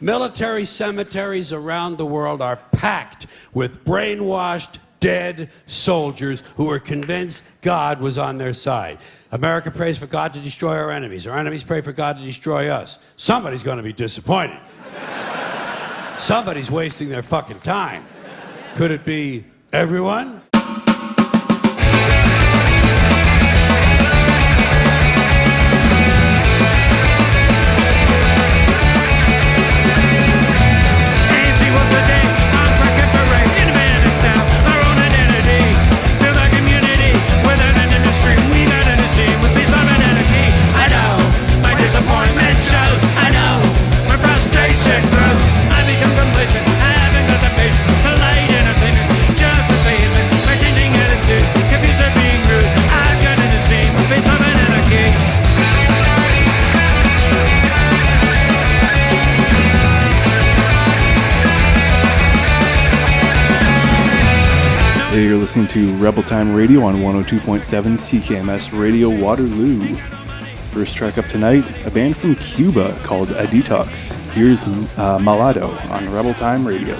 Military cemeteries around the world are packed with brainwashed, dead soldiers who were convinced God was on their side. America prays for God to destroy our enemies. Our enemies pray for God to destroy us. Somebody's going to be disappointed. Somebody's wasting their fucking time. Could it be everyone? to Rebel Time Radio on 102.7 CKMS Radio Waterloo. First track up tonight, a band from Cuba called A Detox. Here's uh, Malado on Rebel Time Radio.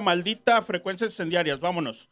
Maldita, frecuencias incendiarias. Vámonos.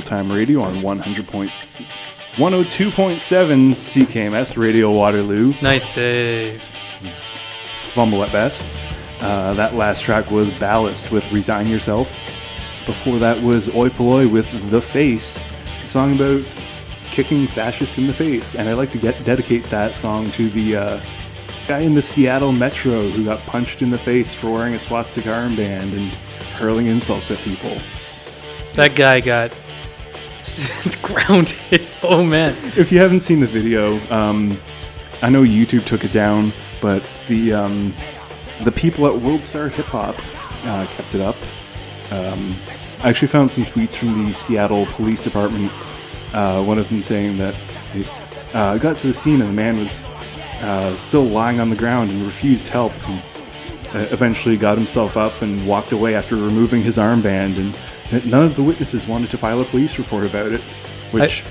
Time Radio on 100 point, 102.7 CKMS Radio Waterloo. Nice save. Fumble at best. Uh, that last track was Ballast with Resign Yourself. Before that was Oi Polloi with The Face, a song about kicking fascists in the face. And I like to get dedicate that song to the uh, guy in the Seattle Metro who got punched in the face for wearing a swastika armband and hurling insults at people. That guy got grounded. Oh man. If you haven't seen the video, um, I know YouTube took it down, but the um, the people at World Star Hip Hop uh, kept it up. Um, I actually found some tweets from the Seattle Police Department. Uh, one of them saying that it uh, got to the scene and the man was uh, still lying on the ground and refused help. And, uh, eventually got himself up and walked away after removing his armband and that none of the witnesses wanted to file a police report about it which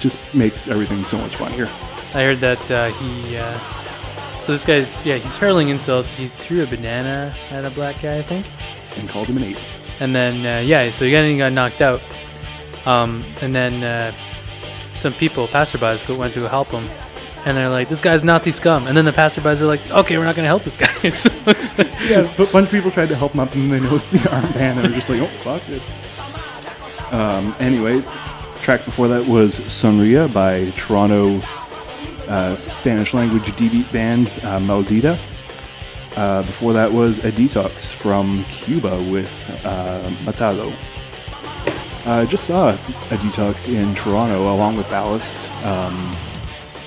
just makes everything so much funnier I heard that uh, he. Uh, so this guy's yeah he's hurling insults. He threw a banana at a black guy, I think. and called him an ape And then uh, yeah, so he got, he got knocked out. Um, and then uh, some people, passerbys, go, went to help him. And they're like, "This guy's Nazi scum." And then the passerbys are like, "Okay, we're not going to help this guy." So it's- yeah but a bunch of people tried to help him up and they noticed the armband and they're just like oh fuck this um, anyway track before that was sonria by toronto uh, spanish language d-beat band uh, maldita uh, before that was a detox from cuba with uh, matado I uh, just saw a detox in Toronto along with Ballast, um,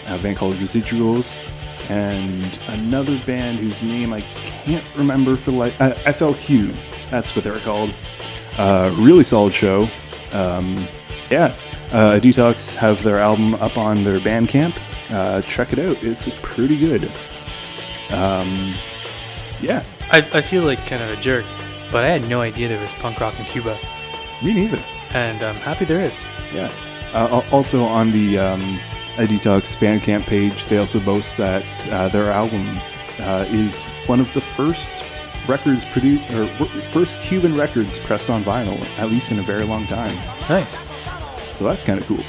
a band called Residuals, and another band whose name I can't remember for like uh, FLQ. That's what they're called. Uh, really solid show. Um, yeah, uh, Detox have their album up on their Bandcamp. Uh, check it out. It's pretty good. Um, yeah, I, I feel like kind of a jerk, but I had no idea there was punk rock in Cuba, me neither. and I'm happy there is. Yeah. Uh, also on the um, a Detox Bandcamp page, they also boast that uh, their album uh, is one of the first records produced or first Cuban records pressed on vinyl, at least in a very long time. Nice. So that's kind of cool.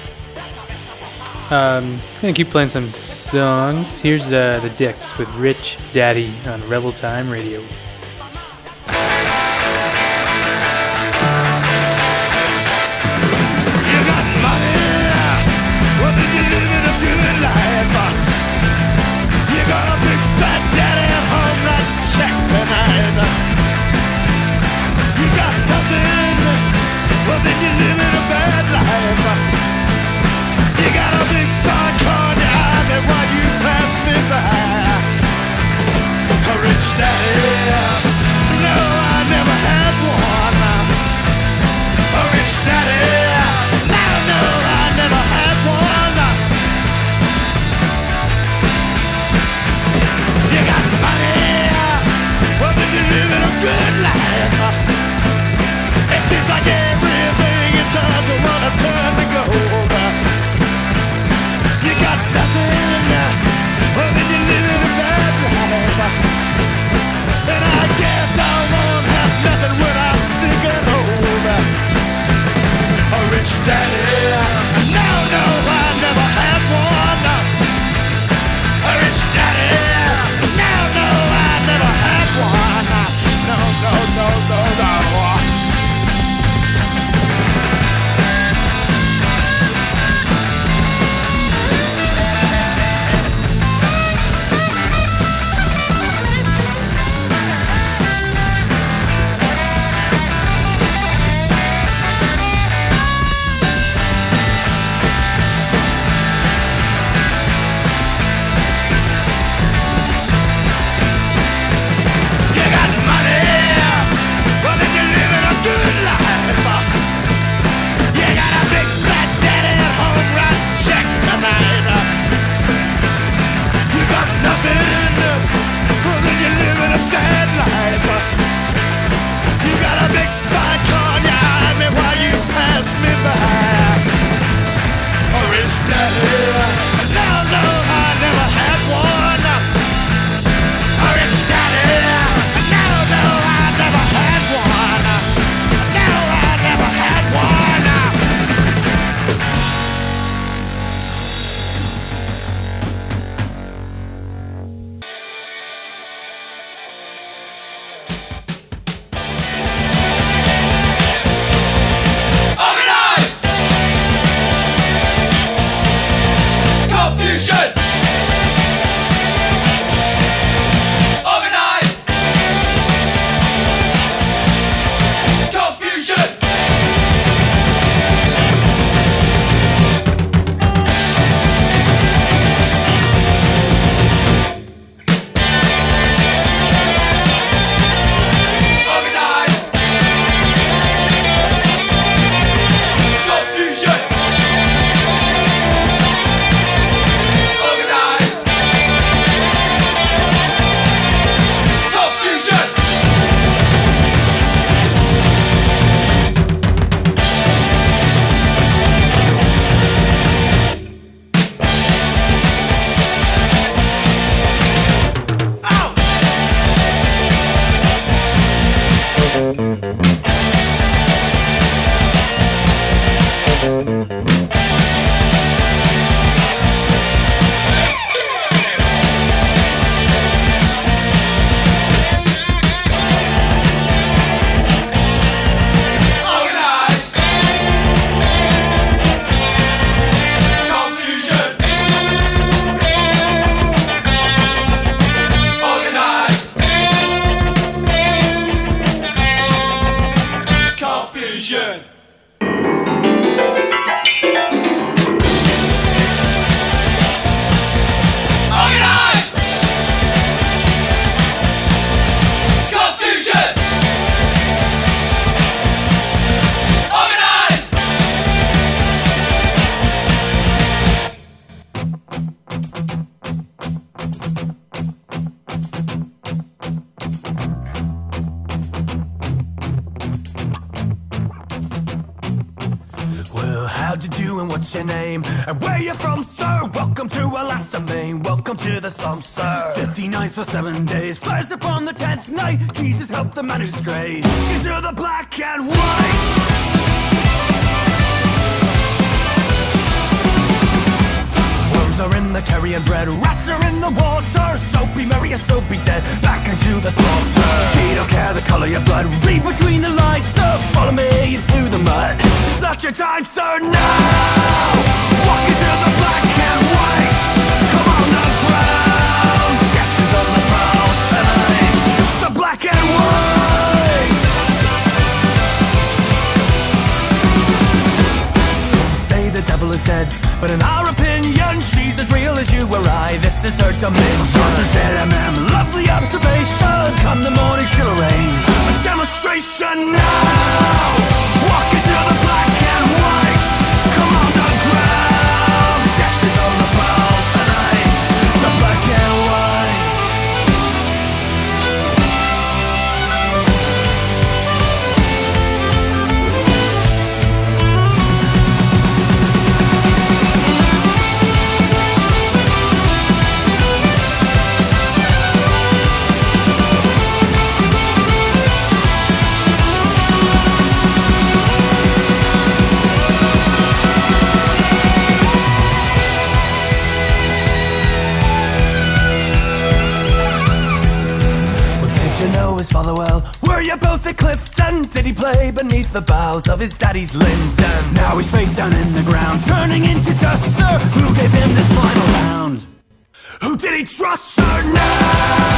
Um, gonna keep playing some songs. Here's uh, the Dicks with Rich Daddy on Rebel Time Radio. And now Jesus help the man who's gray into the black and white. Worms are in the carrion bread, rats are in the water, soapy Mary is soapy dead, back into the slaughter. She don't care the color of your blood, read between the lines, so follow me into the mud. It's not your time, sir. now walk into the black and white. black and. Say the devil is dead, but in our opinion, she's as real as you or I. This is her dimension. ZMM, lovely observation. Come the morning, she'll arrange a demonstration now. Walk it at both the cliffs and did he play beneath the boughs of his daddy's linden? Now he's face down in the ground, turning into dust, sir. Who gave him this final round? Who did he trust, sir? Now!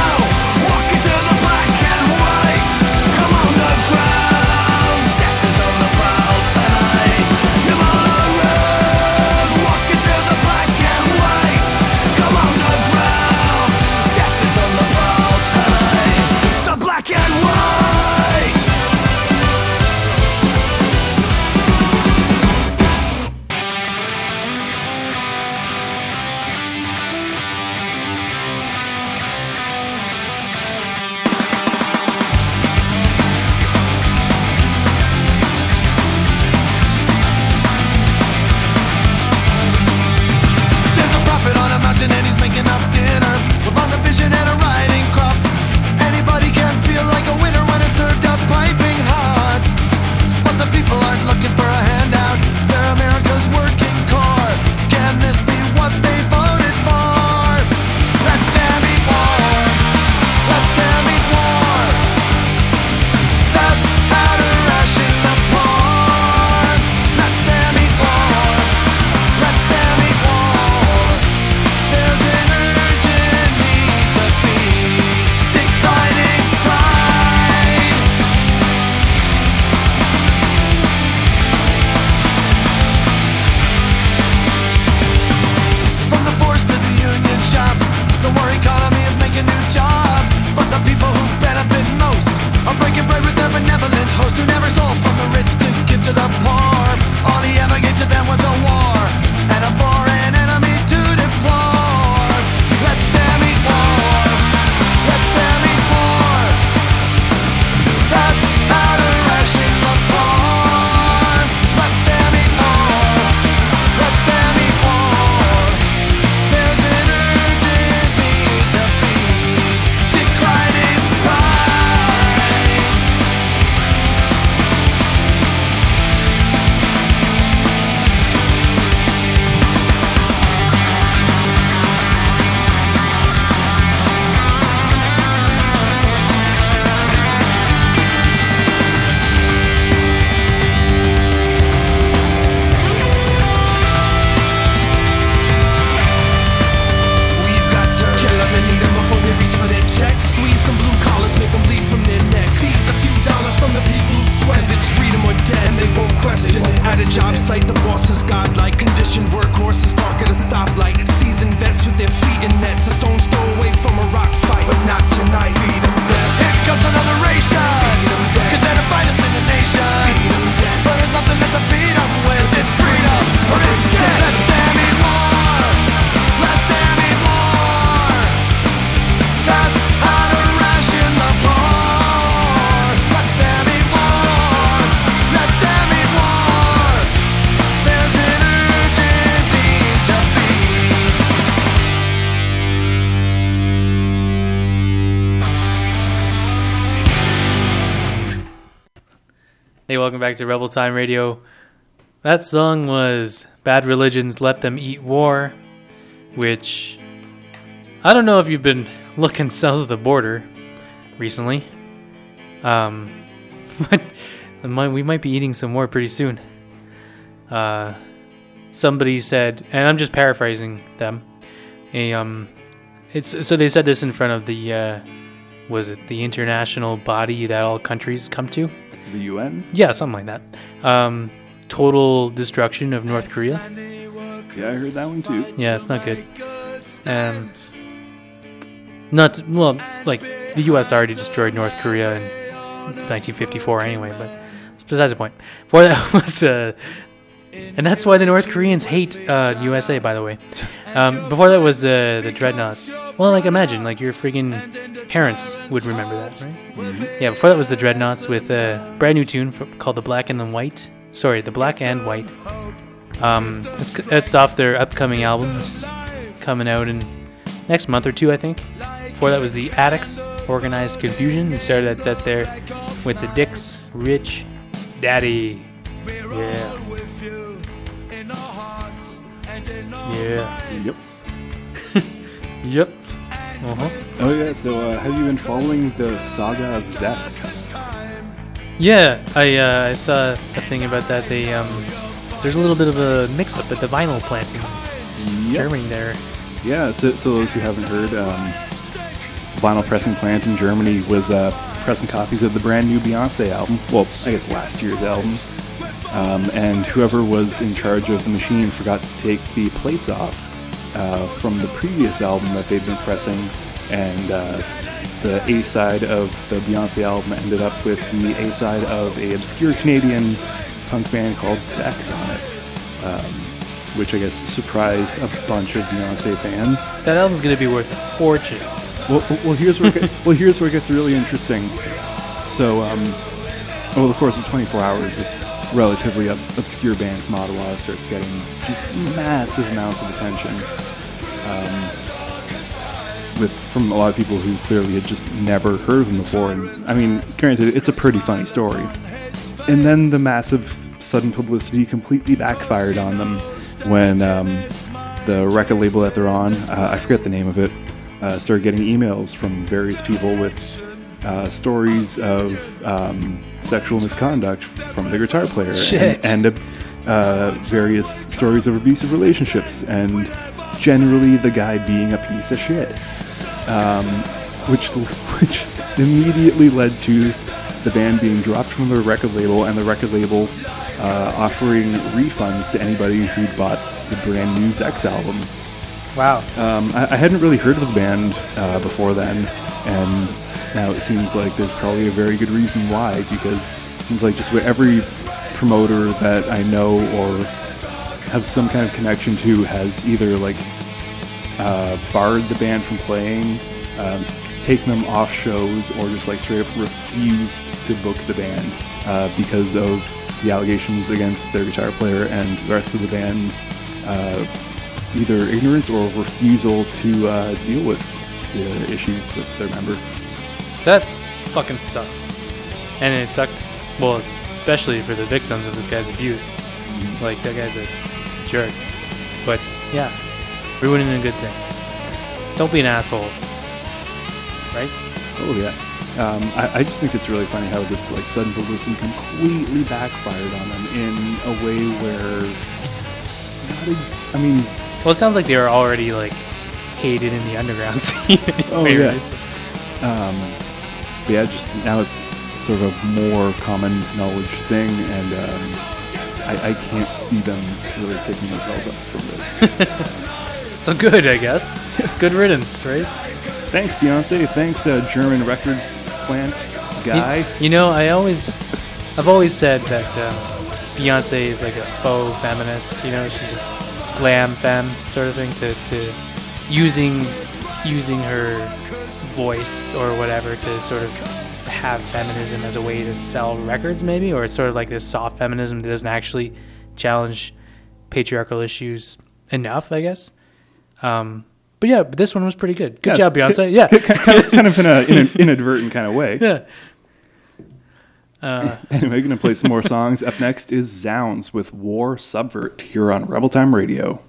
Welcome back to Rebel Time Radio. That song was Bad Religions Let Them Eat War, which I don't know if you've been looking south of the border recently. Um, but we might be eating some more pretty soon. Uh, somebody said, and I'm just paraphrasing them. A um, it's so they said this in front of the uh, was it the international body that all countries come to? The UN? Yeah, something like that. Um, total destruction of North Korea. Yeah, I heard that one too. Yeah, it's not good. Um, not well, like the U.S. already destroyed North Korea in 1954 anyway, but it's besides the point. Before that was, uh, and that's why the North Koreans hate uh, USA, by the way. Um, before that was uh, the dreadnoughts. Well, like imagine, like your freaking parents would remember that, right? Yeah. Before that was the dreadnoughts with a brand new tune for, called the Black and the White. Sorry, the Black and White. Um, it's it's off their upcoming album, which is coming out in next month or two, I think. Before that was the Addicts, Organized Confusion. We started that set there with the Dicks, Rich, Daddy. Yeah. Yeah. Yep. Yep. Uh-huh. Oh yeah. So uh, have you been following the saga of Zex? Yeah, I uh, I saw a thing about that. They um, there's a little bit of a mix-up at the vinyl plant in Yep. Germany there. Yeah. So, so those who haven't heard, um, vinyl pressing plant in Germany was uh, pressing copies of the brand new Beyonce album. Well, I guess last year's album. Um, and whoever was in charge of the machine forgot to take the plates off uh, from the previous album that they'd been pressing, and uh, the A side of the Beyonce album ended up with the A side of a obscure Canadian punk band called Zex on it, um, which I guess surprised a bunch of Beyonce fans. That album's gonna be worth a fortune. Well, well, here's where it gets, well, here's where it gets really interesting. So, um, over the course of 24 hours, this relatively ob- obscure band from Ottawa starts getting just massive amounts of attention. Um, with from a lot of people who clearly had just never heard of them before. And I mean, granted, it's a pretty funny story. And then the massive sudden publicity completely backfired on them when um, the record label that they're on, uh, I forget the name of it, uh, started getting emails from various people with uh, stories of um, sexual misconduct from the guitar player Shit. and, and uh, various stories of abusive relationships and generally the guy being a piece of shit um, which which immediately led to the band being dropped from the record label and the record label uh, offering refunds to anybody who bought the brand new Zex album. Wow. Um, I, I hadn't really heard of the band uh, before then, and now it seems like there's probably a very good reason why, because it seems like just about every promoter that I know or have some kind of connection to has either like uh, barred the band from playing, um, taken them off shows, or just like straight up refused to book the band uh, because of the allegations against their guitar player and the rest of the band's uh, either ignorance or refusal to uh, deal with the issues with their member. That fucking sucks. And it sucks, well, especially for the victims of this guy's abuse. Like, that guy's a jerk. But, yeah, ruining a good thing. Don't be an asshole. Right? Oh yeah. Um, I, I just think it's really funny how this like sudden publicity completely backfired on them in a way where, not ex- I mean, Well, it sounds like they were already, like, hated in the underground scene. Oh, yeah. um, yeah, just now it's sort of a more common knowledge thing, and um, I, I can't see them really picking themselves up from this. So good, I guess. good riddance, right? Thanks, Beyonce. Thanks, uh, German record plant guy. You, you know, I always, I've always said that um, Beyonce is like a faux feminist. You know, she's just glam femme sort of thing to, to using using her voice or whatever to sort of have feminism as a way to sell records, maybe, or it's sort of like this soft feminism that doesn't actually challenge patriarchal issues enough, I guess. Um, but yeah, but this one was pretty good. Good Yeah, job, Beyonce. Yeah. kind of, kind of in, a, in an inadvertent kind of way. Yeah. Uh, Anyway, gonna play some more songs. Up next is Zounds with War Subvert here on Rebel Time Radio.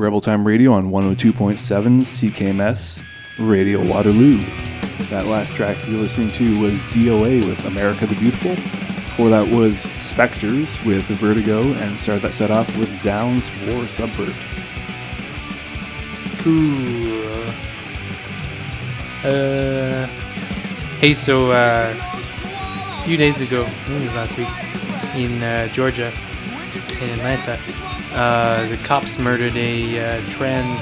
Rebel Time Radio on 102.7 CKMS Radio Waterloo. That last track you're listening to was DOA with America the Beautiful. Before that was Spectres with Vertigo, and started that set off with Zounds War Subvert. Cool. Uh, hey, so uh, a few days ago, it was last week, in uh, Georgia, in Atlanta, uh, the cops murdered a uh, trans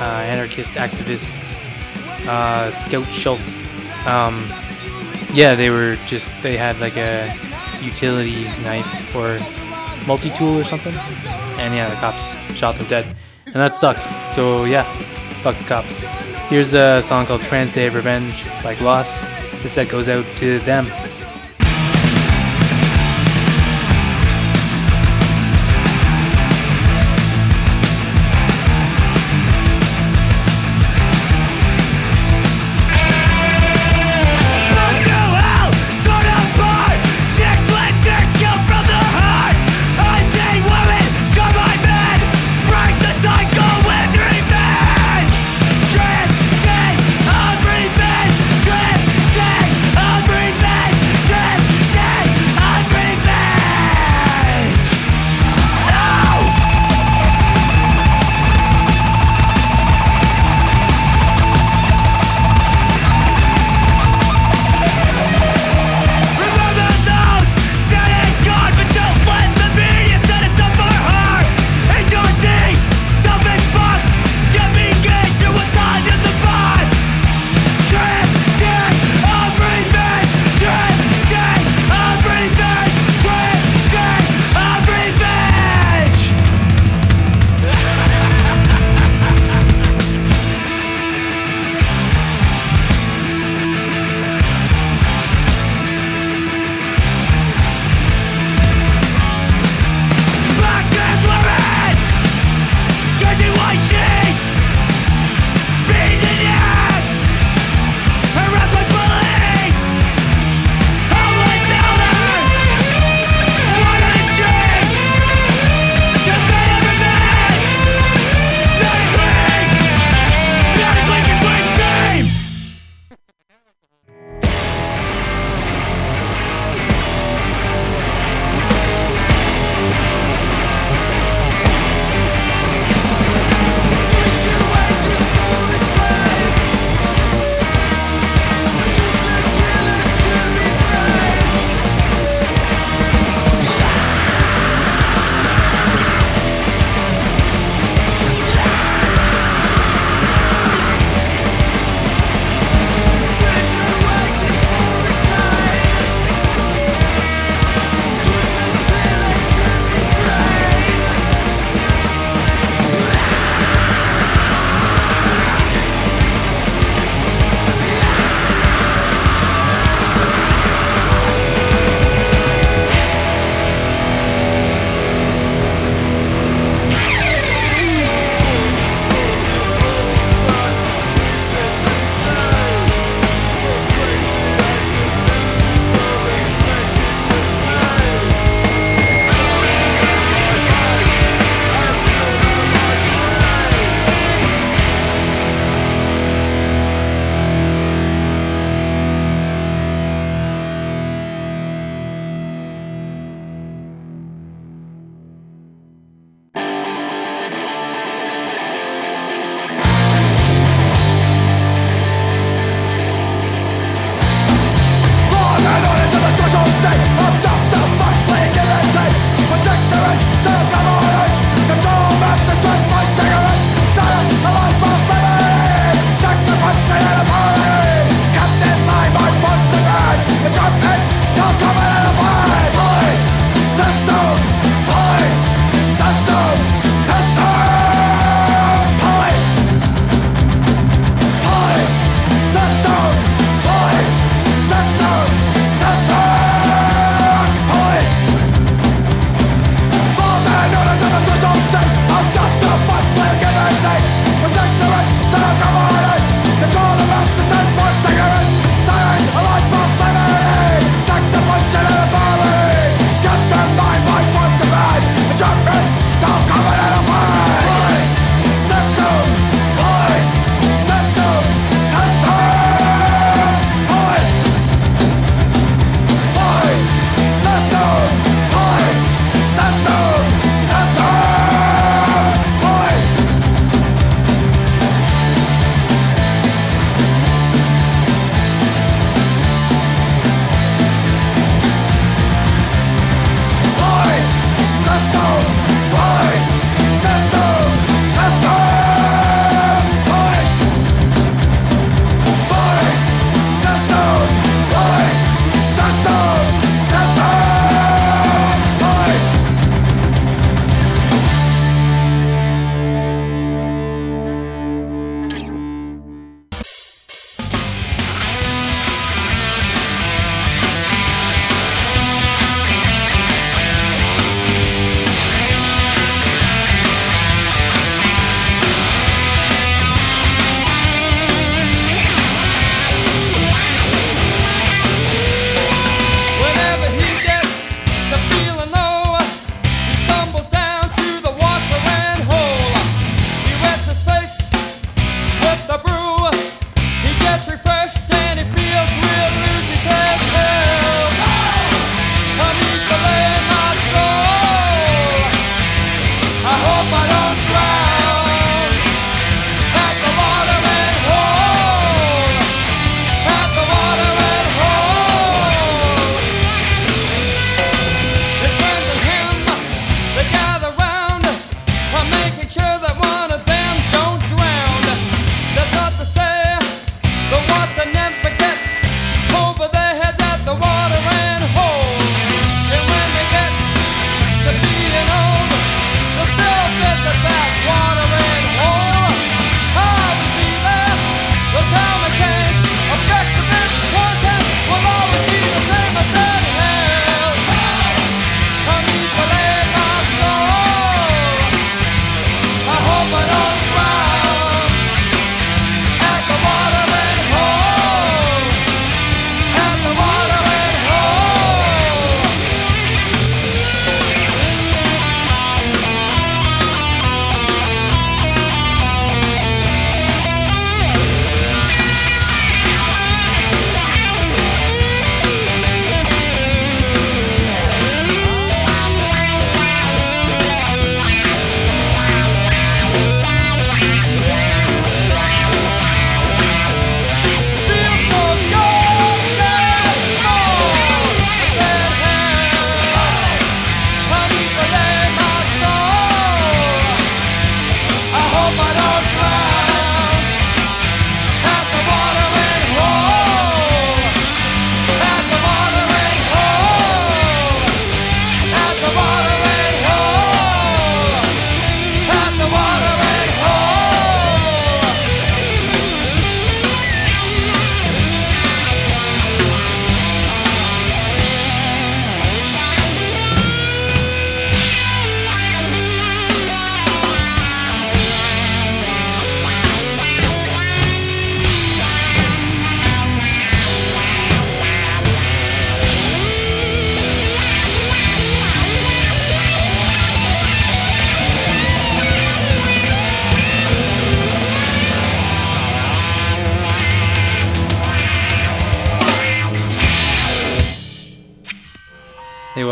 uh, anarchist activist, uh, Scout Schultz. Um, yeah, they were just, they had like a utility knife or multi tool or something. And yeah, the cops shot them dead. And that sucks. So yeah, fuck the cops. Here's a song called Trans Day of Revenge by Gloss. This set goes out to them.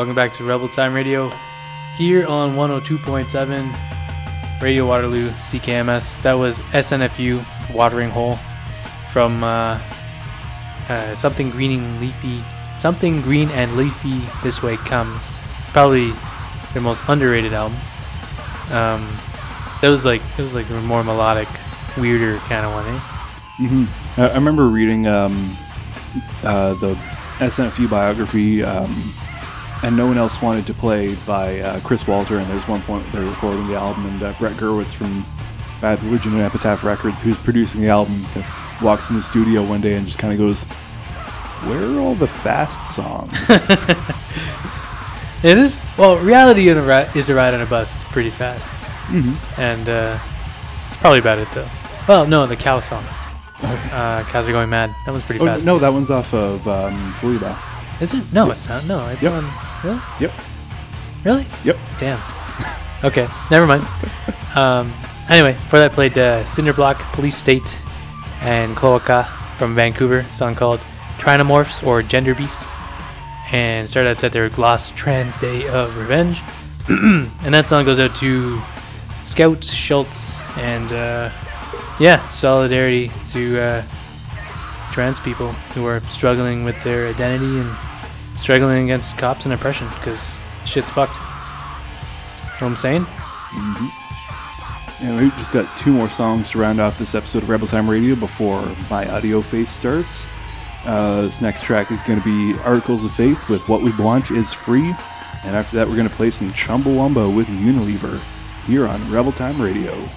Welcome back to Rebel Time Radio here on 102.7 Radio Waterloo CKMS. That was SNFU Watering Hole from uh, uh, Something Green and Leafy. Something Green and Leafy This Way Comes. Probably their most underrated album. Um, that was like it was like a more melodic, weirder kind of one, eh? I, I remember reading um, uh, the SNFU biography, um, and no one else wanted to play by uh, Chris Walter. And there's one point they're recording the album, and uh, Brett Gurewitz from Bad Religion and Epitaph Records, who's producing the album, walks in the studio one day and just kind of goes, "Where are all the fast songs?" It is well. Reality in a ri- is a ride on a bus. It's pretty fast, and uh, it's probably about it though. Well, no, the cow song. Uh, cows are going mad. That one's pretty oh, fast. no, too. that one's off of um, Fleabag. Is it? No, it's not. No, it's Yep. on. Really? Yep, Really? yep. Damn. Okay, never mind. Um, anyway, for that I played uh, Cinderblock, Police State, and Cloaca from Vancouver. A song called Trinomorphs or Gender Beasts, and started out set their Gloss Trans Day of Revenge. and that song goes out to Scout Schultz and uh, yeah, solidarity to uh, trans people who are struggling with their identity and struggling against cops and oppression because shit's fucked. You Know what I'm saying? And we've just got two more songs to round off this episode of Rebel Time Radio before my audio face starts. Uh, this next track is going to be Articles of Faith with What We Want Is Free. And after that, we're going to play some Chumbawamba with Unilever here on Rebel Time Radio.